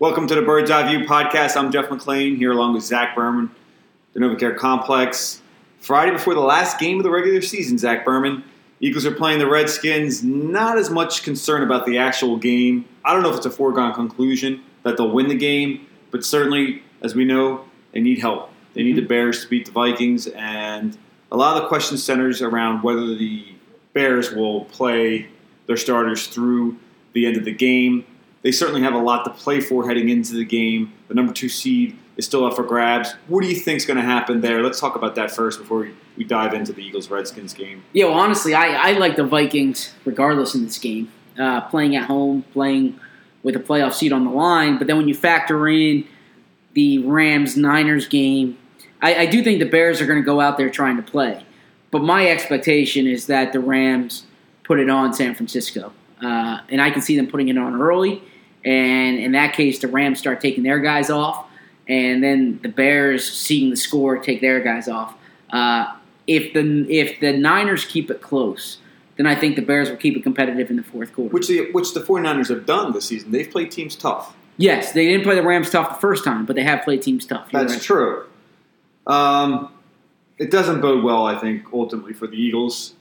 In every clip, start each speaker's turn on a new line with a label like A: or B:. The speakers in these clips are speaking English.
A: Welcome to the Bird's Eye View podcast. I'm Jeff McLane here along with Zach Berman, the NovaCare Complex. Friday before the last game of the regular season, Zach Berman. Eagles are playing the Redskins. Not as much concern about the actual game. I don't know if it's a foregone conclusion that they'll win the game, but certainly, as we know, they need help. They need the mm-hmm. Bears to beat the Vikings, and a lot of the question centers around whether the Bears will play their starters through the end of the game. They certainly have a lot to play for heading into the game. The number two seed is still up for grabs. What do you think is going to happen there? Let's talk about that first before we, dive into the Eagles Redskins game.
B: Yeah, well, honestly, I, I like the Vikings regardless in this game. Uh, playing at home, playing with a playoff seat on the line. But then when you factor in the Rams Niners game, I, I do think the Bears are going to go out there trying to play. But my expectation is that the Rams put it on San Francisco. Uh, and I can see them putting it on early. And in that case, the Rams start taking their guys off. And then the Bears, seeing the score, take their guys off. Uh, if the if the Niners keep it close, then I think the Bears will keep it competitive in the fourth quarter.
A: Which the, which the 49ers have done this season. They've played teams tough.
B: Yes, they didn't play the Rams tough the first time, but they have played teams tough.
A: That's
B: right.
A: true. Um, it doesn't bode well, I think, ultimately for the Eagles.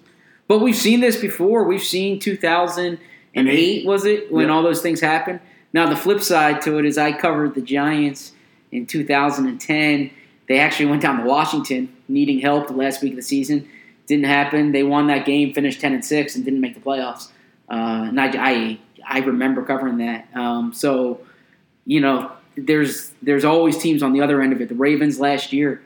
B: But we've seen this before. We've seen 2008,
A: And eight.
B: was it, when
A: Yeah.
B: all those things happened? Now, the flip side to it is I covered the Giants in 2010. They actually went down to Washington needing help the last week of the season. Didn't happen. They won that game, finished 10 and 6, and didn't make the playoffs. Uh, and I, I, I remember covering that. Um, so, you know, there's there's always teams on the other end of it. The Ravens last year,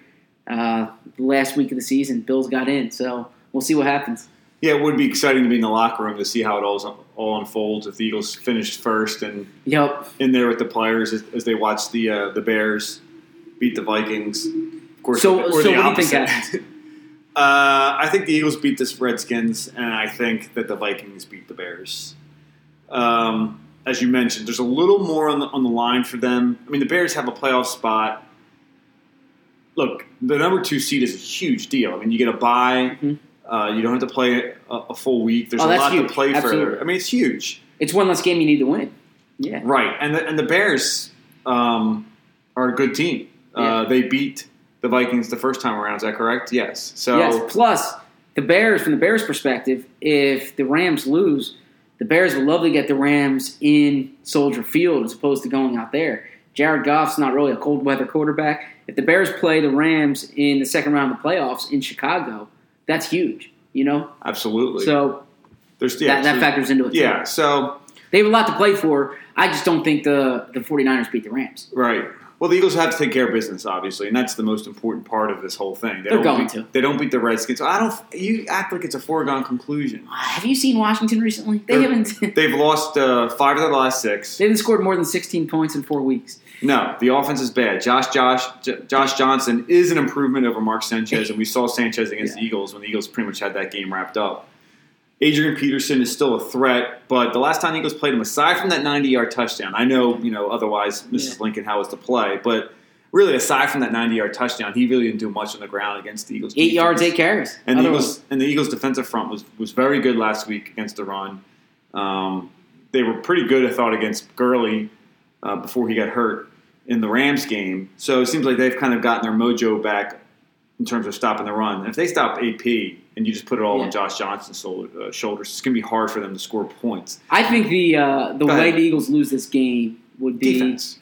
B: uh, the last week of the season, Bills got in. So we'll see what happens.
A: Yeah, it would be exciting to be in the locker room to see how it all, all unfolds if the Eagles finished first and
B: Yep.
A: in there with the players as, as they watch the uh, the Bears beat the Vikings. Of course,
B: So-
A: or
B: so
A: the
B: what do you think
A: opposite.
B: happens?
A: uh, I think the Eagles beat the Redskins, and I think that the Vikings beat the Bears. Um, as you mentioned, there's a little more on the, on the line for them. I mean, the Bears have a playoff spot. Look, the number two seed is a huge deal. I mean, you get a bye.
B: Mhm.
A: Uh, you don't have to play a, a full week. There's
B: Oh,
A: a lot
B: huge.
A: to play
B: Absolutely.
A: for. I mean, it's huge.
B: It's one less game you need to win. Yeah.
A: Right, and the, and the Bears um, are a good team. Uh,
B: Yeah.
A: they beat the Vikings the first time around. Is that correct? Yes. So
B: yes. Plus, the Bears, from the Bears' perspective, if the Rams lose, the Bears would love to get the Rams in Soldier Field as opposed to going out there. Jared Goff's not really a cold weather quarterback. If the Bears play the Rams in the second round of the playoffs in Chicago, that's huge. You know,
A: absolutely.
B: so
A: there's yeah,
B: that, that
A: so-
B: factors into it. too.
A: Yeah. So
B: they have a lot to play for. I just don't think the the 49ers beat the Rams.
A: right. Well, the Eagles have to take care of business, obviously, and that's the most important part of this whole thing. They
B: They're
A: don't
B: going
A: beat,
B: to.
A: They don't beat the Redskins. I don't. You act like it's a foregone conclusion.
B: Have you seen Washington recently? They
A: They're-
B: haven't.
A: They've lost uh, five of their last six.
B: They haven't scored more than 16 points in four weeks.
A: No, the offense is bad. Josh, Josh, J- Josh Johnson is an improvement over Mark Sanchez, and we saw Sanchez against the Eagles when the Eagles pretty much had that game wrapped up. Adrian Peterson is still a threat, but the last time the Eagles played him, aside from that 90-yard touchdown, I know you know otherwise Mrs.
B: Yeah.
A: Lincoln how was to play, but really aside from that 90-yard touchdown, he really didn't do much on the ground against the Eagles.
B: Eight
A: defense.
B: yards, eight carries.
A: And the Eagles and the Eagles defensive front was was very good last week against the run. Um, they were pretty good, I thought, against Gurley uh, before he got hurt in the Rams game. So it seems like they've kind of gotten their mojo back in terms of stopping the run. And if they stop AP and you just put it all
B: Yeah.
A: on Josh Johnson's uh, shoulders, it's going to be hard for them to score points.
B: I think the uh, the way the Eagles lose this game would be.
A: Defense,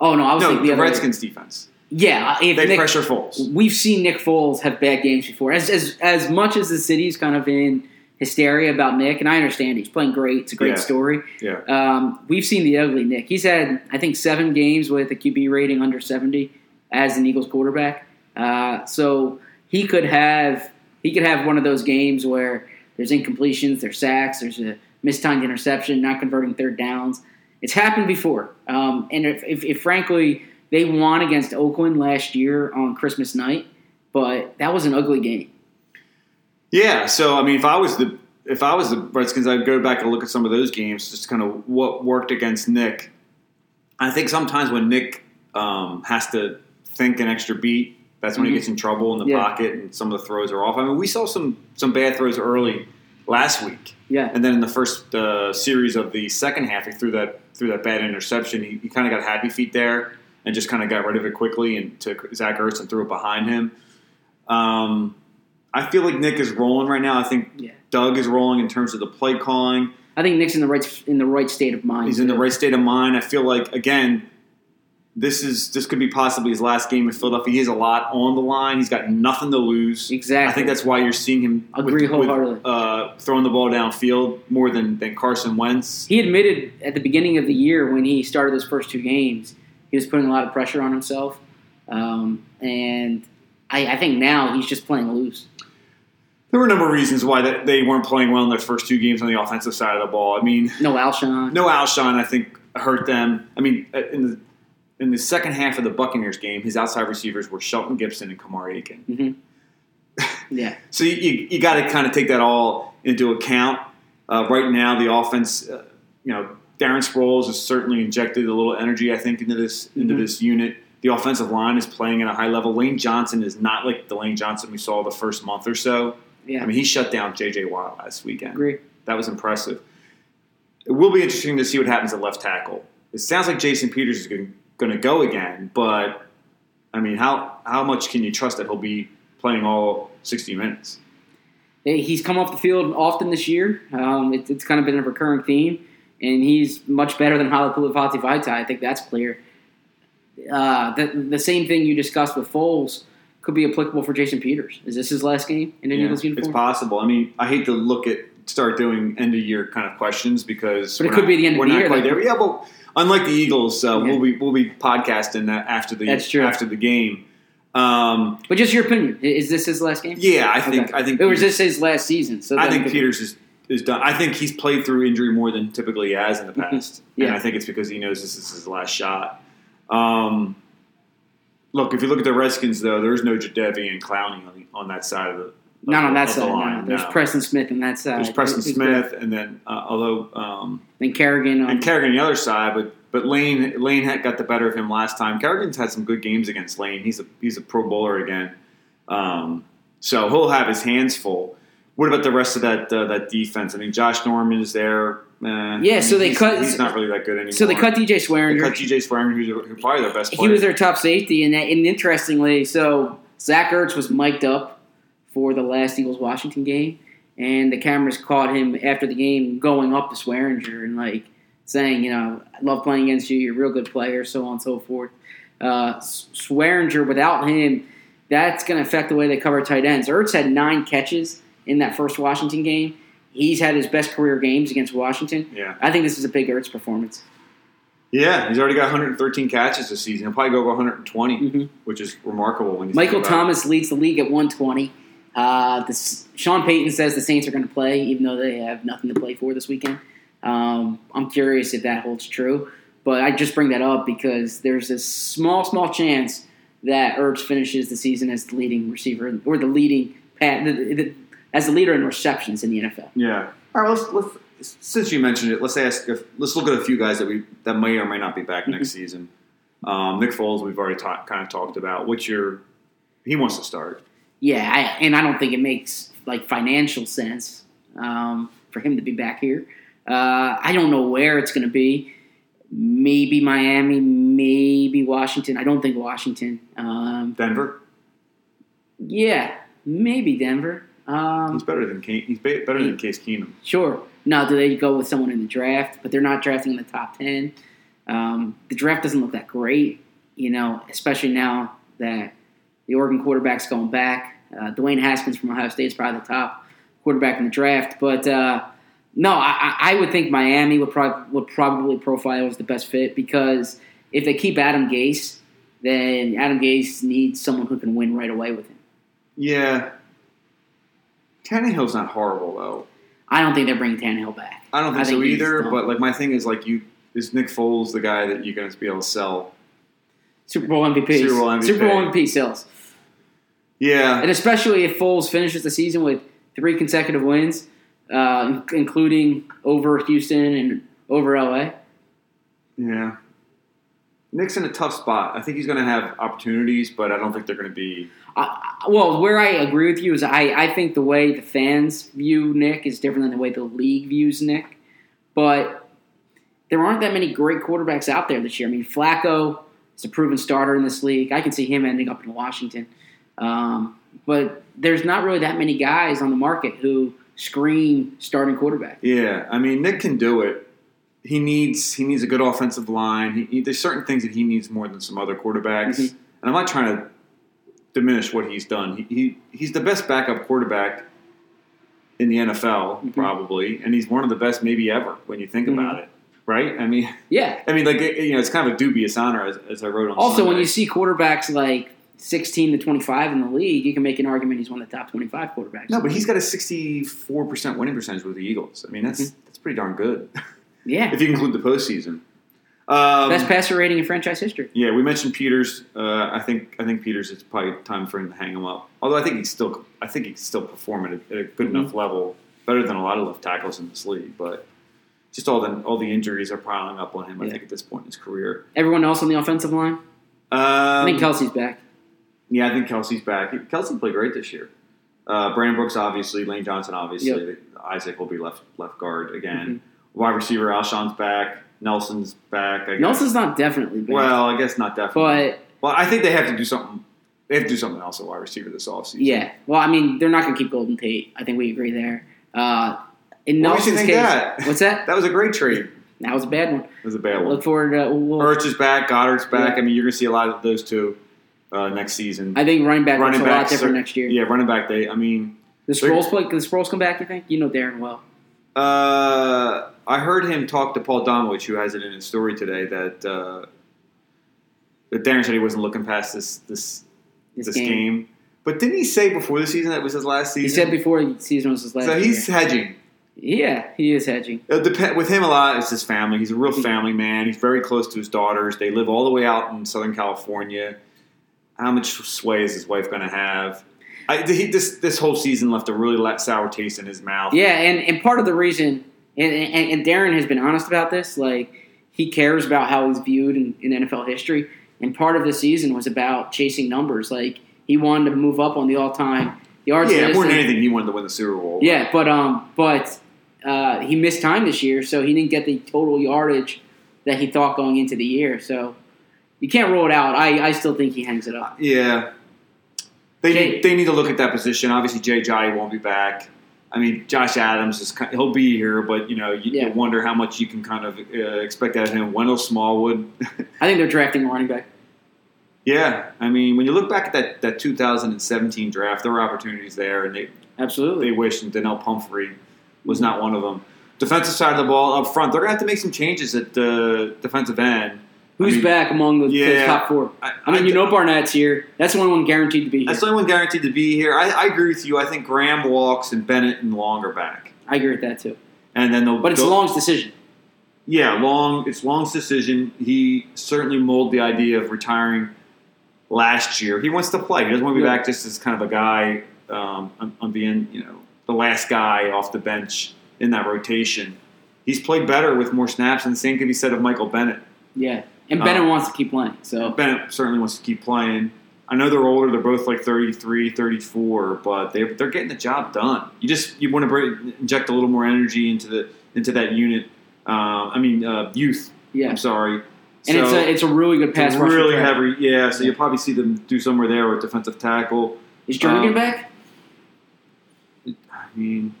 B: Oh no, I was
A: no,
B: thinking
A: the,
B: the, other way.
A: Redskins defense.
B: Yeah, if
A: They
B: Nick,
A: pressure Foles.
B: We've seen Nick Foles have bad games before. As as as much as the city's kind of in hysteria about Nick, and I understand he's playing great. It's a great
A: Yeah.
B: story.
A: Yeah,
B: Um, we've seen the ugly Nick. He's had, I think, seven games with a QB rating under 70 as an Eagles quarterback. Uh, so he could have he could have one of those games where there's incompletions, there's sacks, there's a mistimed interception, not converting third downs. It's happened before. Um, and if, if, if frankly they won against Oakland last year on Christmas night, but that was an ugly game.
A: Yeah, so I mean, if I was the if I was the Redskins, I'd go back and look at some of those games, just kind of what worked against Nick. I think sometimes when Nick um, has to think an extra beat, that's when he
B: Mhm.
A: gets in trouble in the
B: Yeah.
A: pocket, and some of the throws are off. I mean, we saw some some bad throws early last week.
B: Yeah.
A: And then in the first uh, series of the second half, he threw that threw that bad interception. He, he kind of got happy feet there and just kind of got rid of it quickly and took Zach Ertz and threw it behind him. Um, I feel like Nick is rolling right now. I think
B: Yeah.
A: Doug is rolling in terms of the play calling.
B: I think Nick's in the right in the right state of mind.
A: He's in the right state of mind. I feel like again, this is this could be possibly his last game in Philadelphia. He has a lot on the line. He's got nothing to lose.
B: Exactly.
A: I think that's why you're seeing him
B: Agree
A: with,
B: wholeheartedly.
A: with, uh, throwing the ball downfield more than, than Carson Wentz.
B: He admitted at the beginning of the year when he started those first two games, he was putting a lot of pressure on himself, um, and I, I think now he's just playing loose.
A: There were a number of reasons why that they weren't playing well in their first two games on the offensive side of the ball. I mean,
B: No Alshon.
A: no Alshon, I think, hurt them. I mean, uh, in the in the second half of the Buccaneers game, his outside receivers were Shelton Gibson and Kamar Aiken.
B: hmm Yeah.
A: So you, you, you got to kind of take that all into account. Uh, right now, the offense, uh, you know, Darren Sproles has certainly injected a little energy, I think, into this into
B: Mhm.
A: this unit. The offensive line is playing at a high level. Lane Johnson is not like the Lane Johnson we saw the first month or so.
B: Yeah.
A: I mean, he shut down J.J. Watt last weekend.
B: agree.
A: That was impressive. It will be interesting to see what happens at left tackle. It sounds like Jason Peters is going to go again, but I mean, how how much can you trust that he'll be playing all 60 minutes?
B: He's come off the field often this year. Um, it, it's kind of been a recurring theme, and he's much better than Halapoulivaati Vaitai. I think that's clear. Uh, the, the same thing you discussed with Foles could be applicable for Jason Peters. Is this his last game in an
A: Yeah,
B: Eagles uniform?
A: It's possible. I mean, I hate to look at start doing end of year kind of questions because
B: But it could
A: not-
B: be the end of
A: we're
B: the
A: not
B: year,
A: quite there. Yeah, but unlike the Eagles, uh,
B: Yeah.
A: we'll be we'll be podcasting that after the
B: That's true.
A: after the game. Um,
B: But just your opinion. Is this his last game?
A: yeah, I think
B: Okay.
A: I think
B: Or was this his last season? So
A: I think Peters is is done. I think he's played through injury more than typically he has in the past, and I think it's because he knows this is his last shot. Um, look, if you look at the Redskins, though, there's no Jadeveon Clowney on, the, on that side of the
B: Not on that
A: of the line,
B: no. There's
A: no.
B: Preston Smith on that side.
A: There's Preston
B: Who's
A: Smith, and then uh, although um.
B: And Kerrigan. On,
A: and Kerrigan on the other side, but but Lane Lane had got the better of him last time. Kerrigan's had some good games against Lane. He's a he's a Pro Bowler again, um, so he'll have his hands full. What about the rest of that uh, that defense? I mean, Josh Norman is there. Eh,
B: Yeah, so they
A: he's,
B: cut-
A: He's not really that good anymore.
B: so they cut DJ Swearinger.
A: They cut DJ Swearinger, who's, probably their best
B: he was their top safety, and, that, and interestingly, so Zach Ertz was mic'd up for the last Eagles Washington game, and the cameras caught him after the game going up to Swearinger and like saying, you know, I love playing against you. You're a real good player, so on and so forth. Uh, Swearinger, without him, that's going to affect the way they cover tight ends. Ertz had nine catches in that first Washington game. He's had his best career games against Washington.
A: yeah,
B: I think this is a big Ertz performance.
A: yeah, he's already got 113 catches this season. He'll probably go over 120,
B: Mhm.
A: which is remarkable. When
B: Michael
A: about it.
B: Thomas leads the league at 120. Uh, the, Sean Payton says the Saints are going to play, even though they have nothing to play for this weekend. Um, I'm curious if that holds true, but I just bring that up because there's a small, small chance that Ertz finishes the season as the leading receiver or the leading the, the, as the leader in receptions in the NFL.
A: Yeah. All right. Let's, let's since you mentioned it, let's ask. If, let's look at a few guys that we that may or may not be back next
B: Mm-hmm.
A: season. Um, Nick Foles, we've already ta- kind of talked about. What's your? He wants to start.
B: Yeah, I, and I don't think it makes like financial sense um, for him to be back here. Uh, I don't know where it's going to be. Maybe Miami, maybe Washington. I don't think Washington. Um,
A: Denver.
B: yeah, maybe Denver. Um,
A: He's better than Kane. He's be- better than Case Keenum.
B: Sure. Now, do they go with someone in the draft? But they're not drafting in the top ten. Um, the draft doesn't look that great, you know, especially now that the Oregon quarterback's going back. Uh, Dwayne Haskins from Ohio State is probably the top quarterback in the draft. But uh, no, I, I I would think Miami would, prob- would probably profile as the best fit because if they keep Adam Gase, then Adam Gase needs someone who can win right away with him.
A: Yeah. Tannehill's not horrible though.
B: I don't think they're bringing Tannehill back.
A: I don't think,
B: I
A: so
B: think he's
A: either. But like my thing is like you is Nick Foles the guy that you're going to be able to sell?
B: Super Bowl MVP.
A: Super Bowl MVP.
B: Super Bowl MVP sales.
A: Yeah.
B: And especially if Foles finishes the season with three consecutive wins, uh, including over Houston and over LA.
A: Yeah. Nick's in a tough spot. I think he's going to have opportunities, but I don't think they're going to be.
B: I, well, where I agree with you is I, I think the way the fans view Nick is different than the way the league views Nick. But there aren't that many great quarterbacks out there this year. I mean, Flacco is a proven starter in this league. I can see him ending up in Washington. Um, but there's not really that many guys on the market who scream starting quarterback.
A: Yeah, I mean Nick can do it. He needs he needs a good offensive line. He, he, there's certain things that he needs more than some other quarterbacks.
B: Mhm.
A: And I'm not trying to diminish what he's done. He, he he's the best backup quarterback in the NFL
B: Mhm.
A: probably, and he's one of the best maybe ever when you think
B: Mhm.
A: about it. Right? I mean,
B: Yeah.
A: I mean, like you know, it's kind of a dubious honor as, as I wrote on.
B: Also, when you see quarterbacks like 16 to 25 in the league, you can make an argument he's one of the top 25 quarterbacks.
A: no, but he's got a 64 percent winning percentage with the Eagles. I mean, that's
B: Mm-hmm.
A: that's pretty darn good
B: yeah.
A: if you include the postseason. Um,
B: Best passer rating in franchise history.
A: Yeah, we mentioned Peters. Uh, I think I think Peters. It's probably time for him to hang him up. Although I think he's still I think he can still perform at a, at a good
B: Mm-hmm.
A: enough level, better than a lot of left tackles in this league. But just all the all the injuries are piling up on him. I
B: Yeah.
A: think at this point in his career.
B: Everyone else on the offensive line?
A: Um,
B: I think Kelsey's back.
A: yeah, I think Kelsey's back. Kelsey played great this year. Uh, Brandon Brooks, obviously. Lane Johnson, obviously. Isaac will be left left guard again.
B: Mm-hmm.
A: Wide receiver Alshon's back. Nelson's back. I guess.
B: Nelson's not definitely back.
A: well, I guess not definitely.
B: but
A: Well, I think they have to do something. They have to do something else at wide receiver this offseason.
B: yeah. Well, I mean, they're not going to keep Golden Tate. I think we agree there. Uh, in
A: What
B: Nelson's case,
A: that?
B: what's that?
A: That was a great trade.
B: That was a bad one.
A: It was a bad one.
B: Look forward to. We'll,
A: Ertz is back. Goedert's back.
B: Yeah.
A: I mean, you're going to see a lot of those two uh, next season.
B: I think running back
A: running
B: looks a lot different next year.
A: Yeah, running back. They. I mean,
B: The Sproles play. Can the Sproles come back? You think? You know Darren well.
A: Uh, I heard him talk to Paul Domowitch, who has it in his story today that uh, that Darren said he wasn't looking past this this
B: This,
A: this
B: game.
A: game. But didn't he say before the season that was his last season?
B: He said before the season was his last.
A: so he's
B: year.
A: hedging.
B: Yeah, he is hedging.
A: It dep- with him a lot, it's his family. He's a real family man. He's very close to his daughters. They live all the way out in Southern California. How much sway is his wife going to have? I, he, this this whole season left a really sour taste in his mouth.
B: Yeah, and, and part of the reason, and, and, and Darren has been honest about this, like he cares about how he's viewed in, in NFL history, and part of the season was about chasing numbers. Like he wanted to move up on the all-time yards
A: yeah. More than anything, he wanted to win the Super Bowl.
B: Yeah, but um, but uh, he missed time this year, so he didn't get the total yardage that he thought going into the year. So you can't rule it out. I, I still think he hangs it up.
A: yeah. They
B: Jay-
A: need, they need to look at that position. Obviously, Jay Ajayi won't be back. I mean, Josh Adams is he'll be here, but you know you,
B: Yeah.
A: you wonder how much you can kind of uh, expect out of him. Wendell Smallwood.
B: I think they're drafting a running back.
A: Yeah, I mean, when you look back at that, that 2017 draft, there were opportunities there, and they,
B: Absolutely.
A: they wish and Donnell Pumphrey was not one of them. Defensive side of the ball up front, they're going to have to make some changes at the defensive end.
B: Who's
A: I mean,
B: back among the, the top four?
A: I,
B: I mean, you know Barnett's here. That's the only one guaranteed to be here.
A: that's the only one guaranteed to be here. I, I agree with you. I think Graham walks and Bennett and Long are back,
B: I agree with that too.
A: and then they'll.
B: But it's
A: go-
B: Long's decision.
A: Yeah, Long. It's Long's decision. He certainly molded the idea of retiring last year. He wants to play. He doesn't want to be
B: Yeah.
A: back just as kind of a guy um, on, on being, you know, the last guy off the bench in that rotation. He's played better with more snaps, and the same can be said of Michael Bennett.
B: Yeah. And Bennett
A: Um,
B: wants to keep playing. So
A: Bennett certainly wants to keep playing. I know they're older; they're both like 33, 34, but they're they're getting the job done. You just you want to bring, inject a little more energy into the into that unit. Um, I mean, uh, youth.
B: yeah.
A: I'm sorry.
B: And it's a it's a really good pass
A: really heavy, yeah. So
B: Yeah.
A: you'll probably see them do somewhere there with defensive tackle.
B: Is Jernigan
A: Um,
B: back?
A: I mean,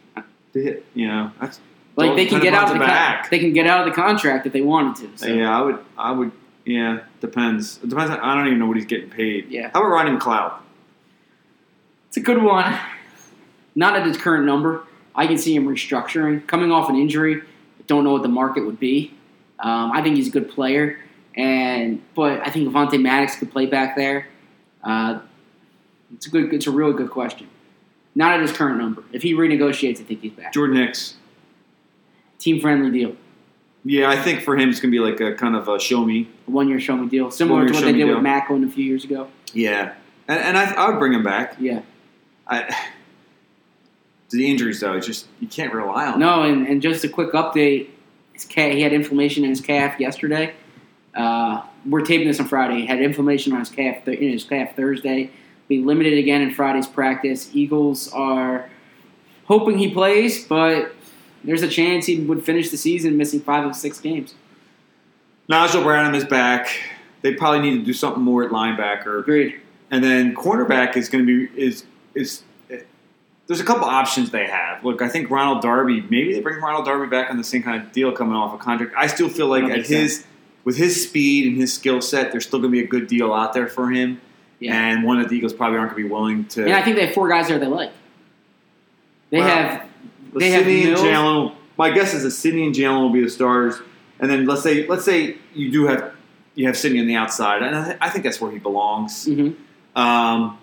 A: they, hit you know, that's
B: Like they can get out of the
A: the
B: con-
A: back.
B: they can get out of the contract if they wanted to. So.
A: yeah. I would, I would, yeah. Depends. It depends. I don't even know what he's getting paid.
B: Yeah.
A: How about Rodney McLeod?
B: It's a good one. Not at his current number. I can see him restructuring. Coming off an injury, don't know what the market would be. Um, I think he's a good player, and but I think Avonte Maddox could play back there. Uh, it's a good. It's a really good question. Not at his current number. If he renegotiates, I think he's back.
A: Jordan Hicks.
B: Team friendly deal.
A: Yeah, I think for him it's gonna be like a kind of a show me.
B: A one year show me deal, similar to what they did
A: deal.
B: with Maclin a few years ago.
A: Yeah, and, and I, I would bring him back.
B: Yeah.
A: I, the injuries though, it's just you can't rely on.
B: No, and, and just a quick update. His calf, he had inflammation in his calf yesterday. Uh, we're taping this on Friday. He had inflammation on his calf th- in his calf Thursday. Be limited again in Friday's practice. Eagles are hoping he plays, but there's a chance he would finish the season missing five of six games.
A: Nigel Bradham is back. They probably need to do something more at linebacker,
B: Agreed.
A: and then cornerback is going to be is is. There's a couple options they have. Look, I think Ronald Darby. Maybe they bring Ronald Darby back on the same kind of deal coming off a contract. I still feel like at his with his speed and his skill set, there's still going to be a good deal out there for him.
B: Yeah.
A: And one that the Eagles probably aren't going to be willing to.
B: And I think they have four guys there they like. They
A: Well,
B: have they have
A: Sidney and
B: Mills.
A: Jalen. My guess is that Sidney and Jalen will be the stars, and then let's say let's say you do have you have Sidney on the outside, and I, I think that's where he belongs.
B: Mhm.
A: Um,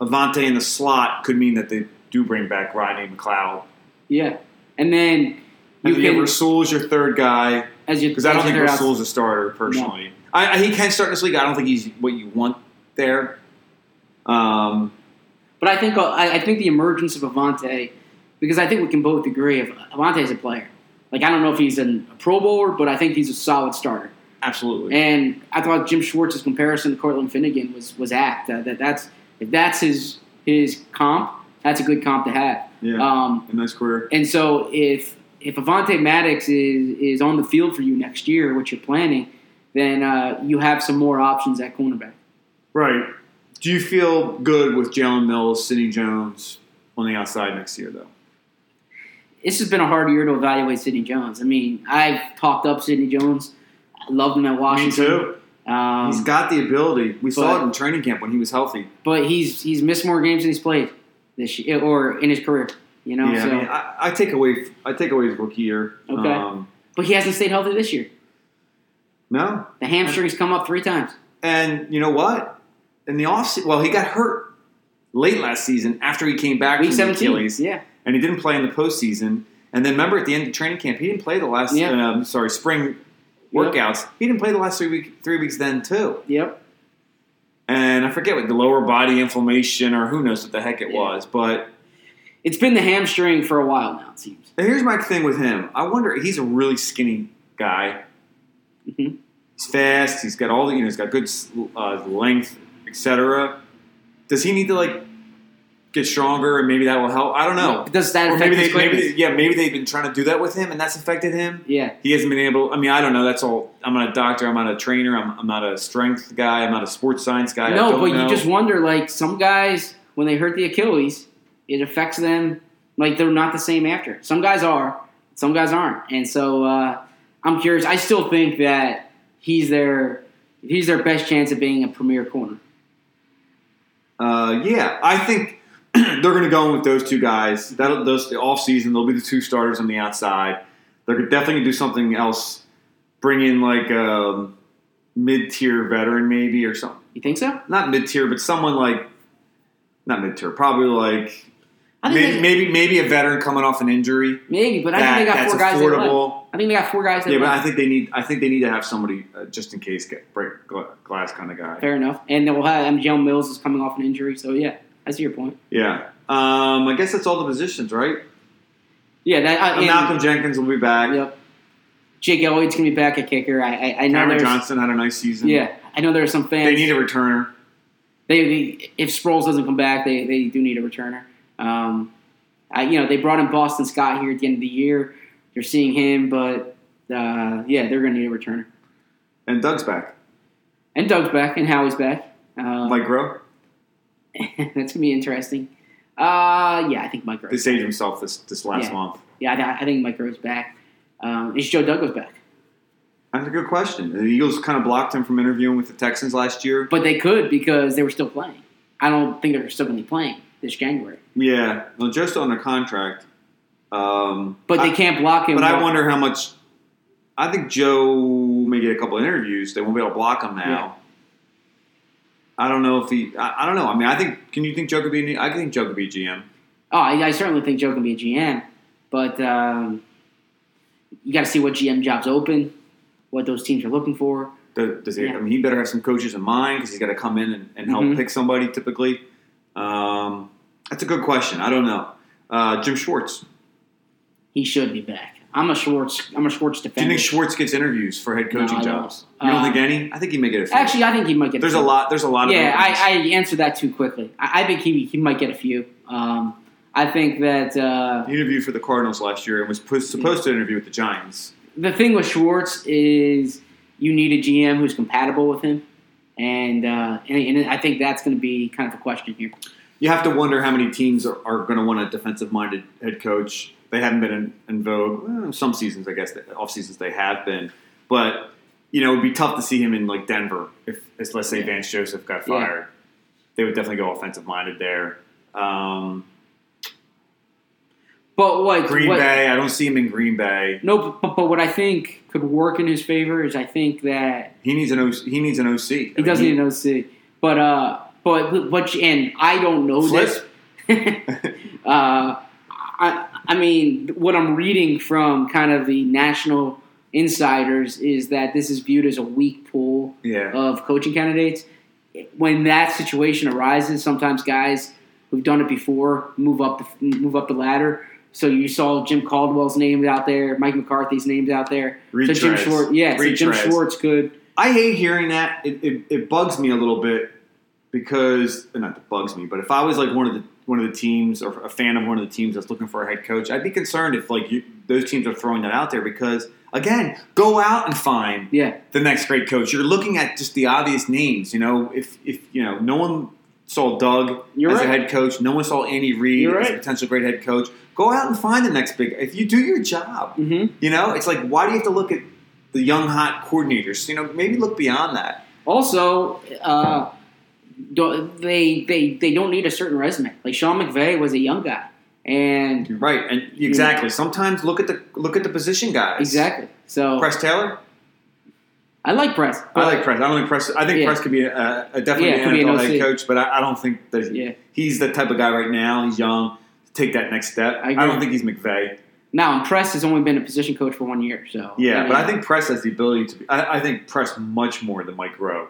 A: Avonte in the slot could mean that they do bring back Rodney McLeod.
B: Yeah, and then you
A: And
B: can
A: Rasul is your third guy
B: as you
A: because I don't think
B: you
A: is a starter personally. I, I, he can start this league. I don't think he's what you want there. Um,
B: But I think I, I think the emergence of Avonte, because I think we can both agree if Avonte is a player. Like I don't know if he's an, a Pro Bowler, but I think he's a solid starter.
A: absolutely.
B: And I thought Jim Schwartz's comparison to Cortland Finnegan was was apt. Uh, that that's if that's his his comp, that's a good comp to have.
A: yeah,
B: Um,
A: a nice career.
B: and so if if Avonte Maddox is is on the field for you next year, which you're planning, then uh, you have some more options at cornerback.
A: Right. Do you feel good with Jalen Mills, Sidney Jones on the outside next year, though?
B: This has been a hard year to evaluate Sidney Jones. I mean, I've talked up Sidney Jones. I loved him at Washington.
A: Me too.
B: Um,
A: He's got the ability. We saw it in training camp when he was healthy.
B: but he's he's missed more games than he's played this year or in his career. You know,
A: yeah,
B: so
A: I, mean, I, I take away I take away his rookie year.
B: Okay.
A: Um,
B: but he hasn't stayed healthy this year.
A: no,
B: The hamstrings come up three times.
A: and you know what? In the off, well, he got hurt late last season after he came back
B: Week
A: from the
B: seventeen.
A: Achilles,
B: Yeah,
A: and he didn't play in the postseason. And then remember at the end of training camp, he didn't play the last.
B: Yeah.
A: Um, sorry, spring
B: Yep.
A: workouts. He didn't play the last three week, three weeks then too.
B: yep.
A: And I forget what the lower body inflammation or who knows what the heck it
B: Yeah.
A: was, but
B: It's been the hamstring for a while now. It seems.
A: And here's my thing with him. I wonder he's a really skinny guy.
B: Mhm.
A: He's fast. He's got all the you know. He's got good uh, length, etc. Does he need to like get stronger and maybe that will help? I don't know.
B: Does that
A: Or
B: affect
A: maybe
B: his
A: they, maybe they- yeah maybe they've been trying to do that with him and that's affected him.
B: Yeah,
A: He hasn't been able. I mean I don't know. That's all. I'm not a doctor. I'm not a trainer. I'm, I'm not a strength guy. I'm not a sports science guy.
B: No, but
A: know.
B: you just wonder. Like some guys, when they hurt the Achilles, it affects them. Like they're not the same after. Some guys are, some guys aren't, and so uh, I'm curious. I still think that he's their he's their best chance of being a premier corner.
A: Uh, yeah, I think they're going to go in with those two guys. That'll those the off season. They'll be the two starters on the outside. They're definitely going to do something else. Bring in like a mid tier veteran, maybe or something.
B: You think so?
A: Not mid tier, but someone like not mid tier. Probably like maybe,
B: they-
A: maybe maybe a veteran coming off an injury.
B: Maybe, but I
A: that-
B: think they got four guys.
A: Affordable.
B: I think they got four guys.
A: Yeah, but. I think they need. I think they need to have somebody uh, just in case get break glass kind of guy.
B: Fair enough. And then we'll have MJ Mills is coming off an injury, so yeah, I see your point.
A: Yeah. Um, I guess that's all the positions, right?
B: Yeah, that. Uh, and-
A: Malcolm Jenkins will be back.
B: Yep. Jake Elliott's gonna be back at kicker. I, I, I know
A: Cameron. Johnston had a nice season.
B: Yeah, I know there are some fans.
A: They need a returner.
B: they, they if Sproles doesn't come back, they, they do need a returner. Um, I, you know, they brought in Boston Scott here at the end of the year. They're seeing him, but uh, yeah, they're going to need a returner.
A: And Doug's back.
B: And Doug's back, and Howie's back. Um,
A: Mike Groh.
B: that's going to be interesting. Uh, yeah, I think Mike
A: They
B: Groh's
A: saved himself this, this last
B: Yeah.
A: month.
B: Yeah, I, I think Mike Groh's back. Um, is Joe Douglas back?
A: That's a good question. The Eagles kind of blocked him from interviewing with the Texans last year.
B: But they could because they were still playing. I don't think they're still going to be playing this January.
A: Yeah. Well, just on a contract. Um,
B: But they
A: I-
B: can't block him.
A: But I wonder how much. I think Joe may get a couple interviews. They won't be able to block him now.
B: Yeah.
A: I don't know if he. I, I don't know. I mean, I think. Can you think Joe could be? I think Joe could be GM.
B: Oh, I, I certainly think Joe can be a GM, but um, you got to see what GM jobs open, what those teams are looking for.
A: Does, does he,
B: Yeah.
A: I mean, he better have some coaches in mind because he's got to come in and, and help
B: Mhm.
A: pick somebody. Typically, um, that's a good question. I don't know. Uh, Jim Schwartz.
B: He should be back. I'm a Schwartz. I'm a Schwartz
A: Do you think Schwartz gets interviews for head
B: No,
A: coaching
B: don't.
A: jobs? You don't
B: Uh,
A: think any? I think he may get a few.
B: Actually, I think he might get.
A: there's a
B: few.
A: lot. There's a lot of.
B: Yeah. I, I answered that too quickly. I, I think he he might get a few. Um, I think that uh,
A: He interviewed for the Cardinals last year and was pu- supposed to interview with the Giants.
B: the thing with Schwartz is you need a GM who's compatible with him, and uh, and, and I think that's going to be kind of a question here.
A: You have to wonder how many teams are, are going to want a defensive-minded head coach. They haven't been in, in vogue. Well, some seasons, I guess, off seasons they have been, but you know, it'd be tough to see him in like Denver if, if let's say
B: Yeah.
A: Vance Joseph got
B: Yeah.
A: fired. They would definitely go offensive-minded there. Um,
B: But what
A: Green
B: what,
A: Bay, I don't see him in Green Bay.
B: No, but, but what I think could work in his favor is I think that
A: He needs an OC. He needs an OC.
B: he doesn't need an OC. But uh, but but and I don't know
A: Flip.
B: this. uh, I I mean, what I'm reading from kind of the national insiders is that this is viewed as a weak pool
A: Yeah.
B: of coaching candidates. When that situation arises, sometimes guys who've done it before move up the, move up the ladder. So you saw Jim Caldwell's names out there, Mike McCarthy's names out there. So Jim Schwartz, yeah, so Jim Schwartz could.
A: I hate hearing that. It, it, it bugs me a little bit because not that bugs me, but if I was like one of the one of the teams or a fan of one of the teams that's looking for a head coach, I'd be concerned if like you, those teams are throwing that out there because again, go out and find
B: Yeah,
A: the next great coach. You're looking at just the obvious names. You know, if if you know, no one saw Doug
B: You're
A: as a head coach, no one saw Andy Reid
B: You're
A: as a potential great head coach. Go out and find the next big. If you do your job,
B: hmm
A: you know, it's like why do you have to look at the young hot coordinators? You know, maybe look beyond that.
B: Also, uh, they they they don't need a certain resume. Like Sean McVay was a young guy, and
A: right, and exactly. Sometimes look at the look at the position guys.
B: exactly. So
A: Press Taylor.
B: I like Press.
A: I like Press. I don't think Press. I think
B: Yeah.
A: Press could be a, a definitely
B: Yeah,
A: an NFL head coach, but I, I don't think that
B: Yeah.
A: he's the type of guy right now. He's young. Take that next step.
B: I
A: I, don't think he's McVay.
B: Now, and Press has only been a position coach for one year, so
A: Yeah, but I think Press has the ability to. Be, I, I think Press much more than Mike Groh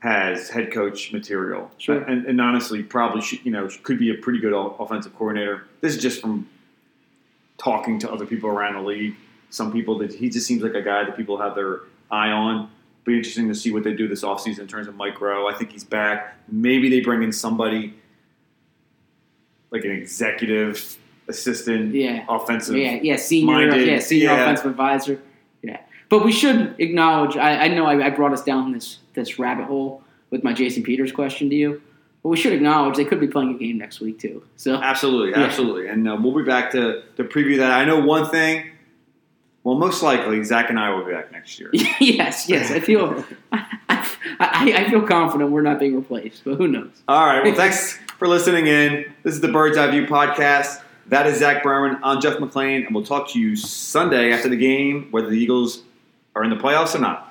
A: has head coach material.
B: Sure.
A: Uh, and, and honestly, probably should, you know could be a pretty good offensive coordinator. This is just from talking to other people around the league. Some people that he just seems like a guy that people have their eye on. Be interesting to see what they do this offseason in terms of Mike Groh. I think he's back. Maybe they bring in somebody like an executive assistant,
B: Yeah.
A: offensive.
B: yeah, yeah, senior,
A: minded,
B: yeah, senior
A: yeah.
B: offensive advisor. Yeah, but we should acknowledge. I, I know I, I brought us down this this rabbit hole with my Jason Peters question to you, but we should acknowledge they could be playing a game next week too. So
A: Absolutely,
B: Yeah.
A: absolutely. And uh, we'll be back to, to preview that. I know one thing. Well, most likely, Zach and I will be back next year.
B: yes, yes, I feel I, I, I feel confident we're not being replaced, but who knows?
A: All right. Well, thanks for listening in. This is the Bird's Eye View podcast. That is Zach Berman. I'm Jeff McLane, and we'll talk to you Sunday after the game, whether the Eagles are in the playoffs or not.